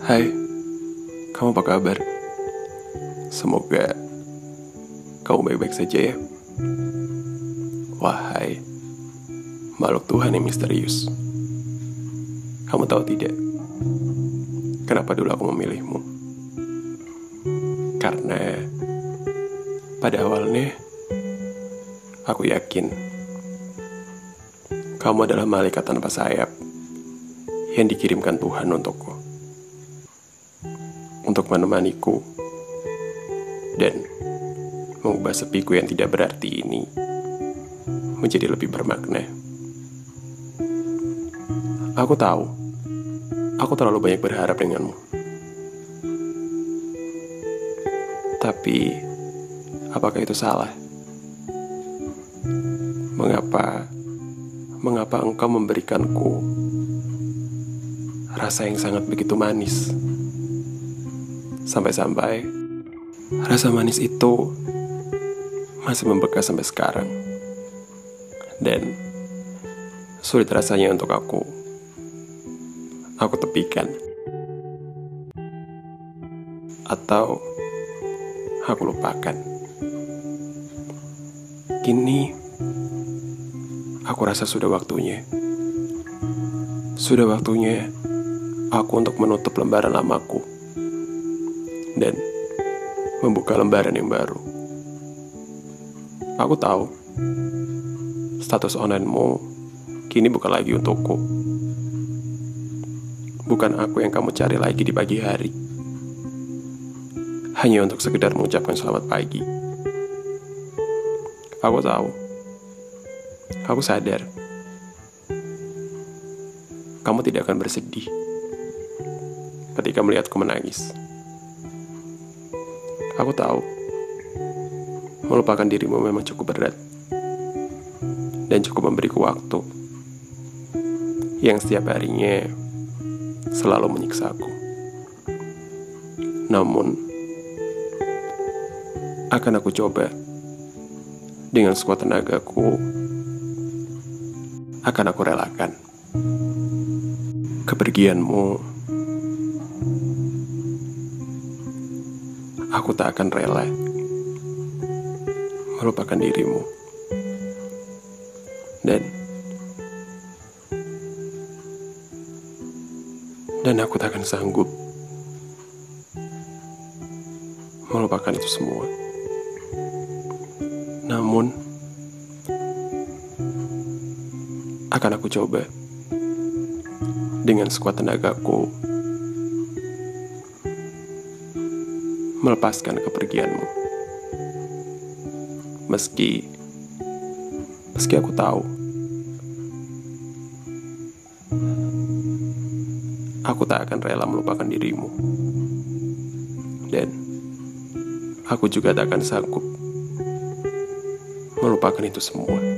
Hai, kamu apa kabar? Semoga kamu baik-baik saja ya. Wahai makhluk Tuhan yang misterius. Kamu tahu tidak? Kenapa dulu aku memilihmu? Karena pada awalnya aku yakin kamu adalah malaikat tanpa sayap yang dikirimkan Tuhan untukku untuk menemaniku dan mengubah sepiku yang tidak berarti ini menjadi lebih bermakna. Aku tahu, aku terlalu banyak berharap denganmu. Tapi, apakah itu salah? Mengapa, mengapa engkau memberikanku rasa yang sangat begitu manis? Sampai-sampai rasa manis itu masih membekas sampai sekarang. Dan sulit rasanya untuk aku. Aku tepikan. Atau aku lupakan. Kini aku rasa sudah waktunya. Sudah waktunya aku untuk menutup lembaran lamaku dan membuka lembaran yang baru. Aku tahu status onlinemu kini bukan lagi untukku. Bukan aku yang kamu cari lagi di pagi hari. Hanya untuk sekedar mengucapkan selamat pagi. Aku tahu. Aku sadar. Kamu tidak akan bersedih ketika melihatku menangis. Aku tahu, melupakan dirimu memang cukup berat. Dan cukup memberiku waktu. Yang setiap harinya selalu menyiksa aku. Namun, akan aku coba dengan sekuat tenagaku, akan aku relakan. Kepergianmu aku tak akan rela melupakan dirimu. Dan dan aku tak akan sanggup melupakan itu semua. Namun akan aku coba dengan sekuat tenagaku melepaskan kepergianmu. Meski meski aku tahu aku tak akan rela melupakan dirimu. Dan aku juga tak akan sanggup melupakan itu semua.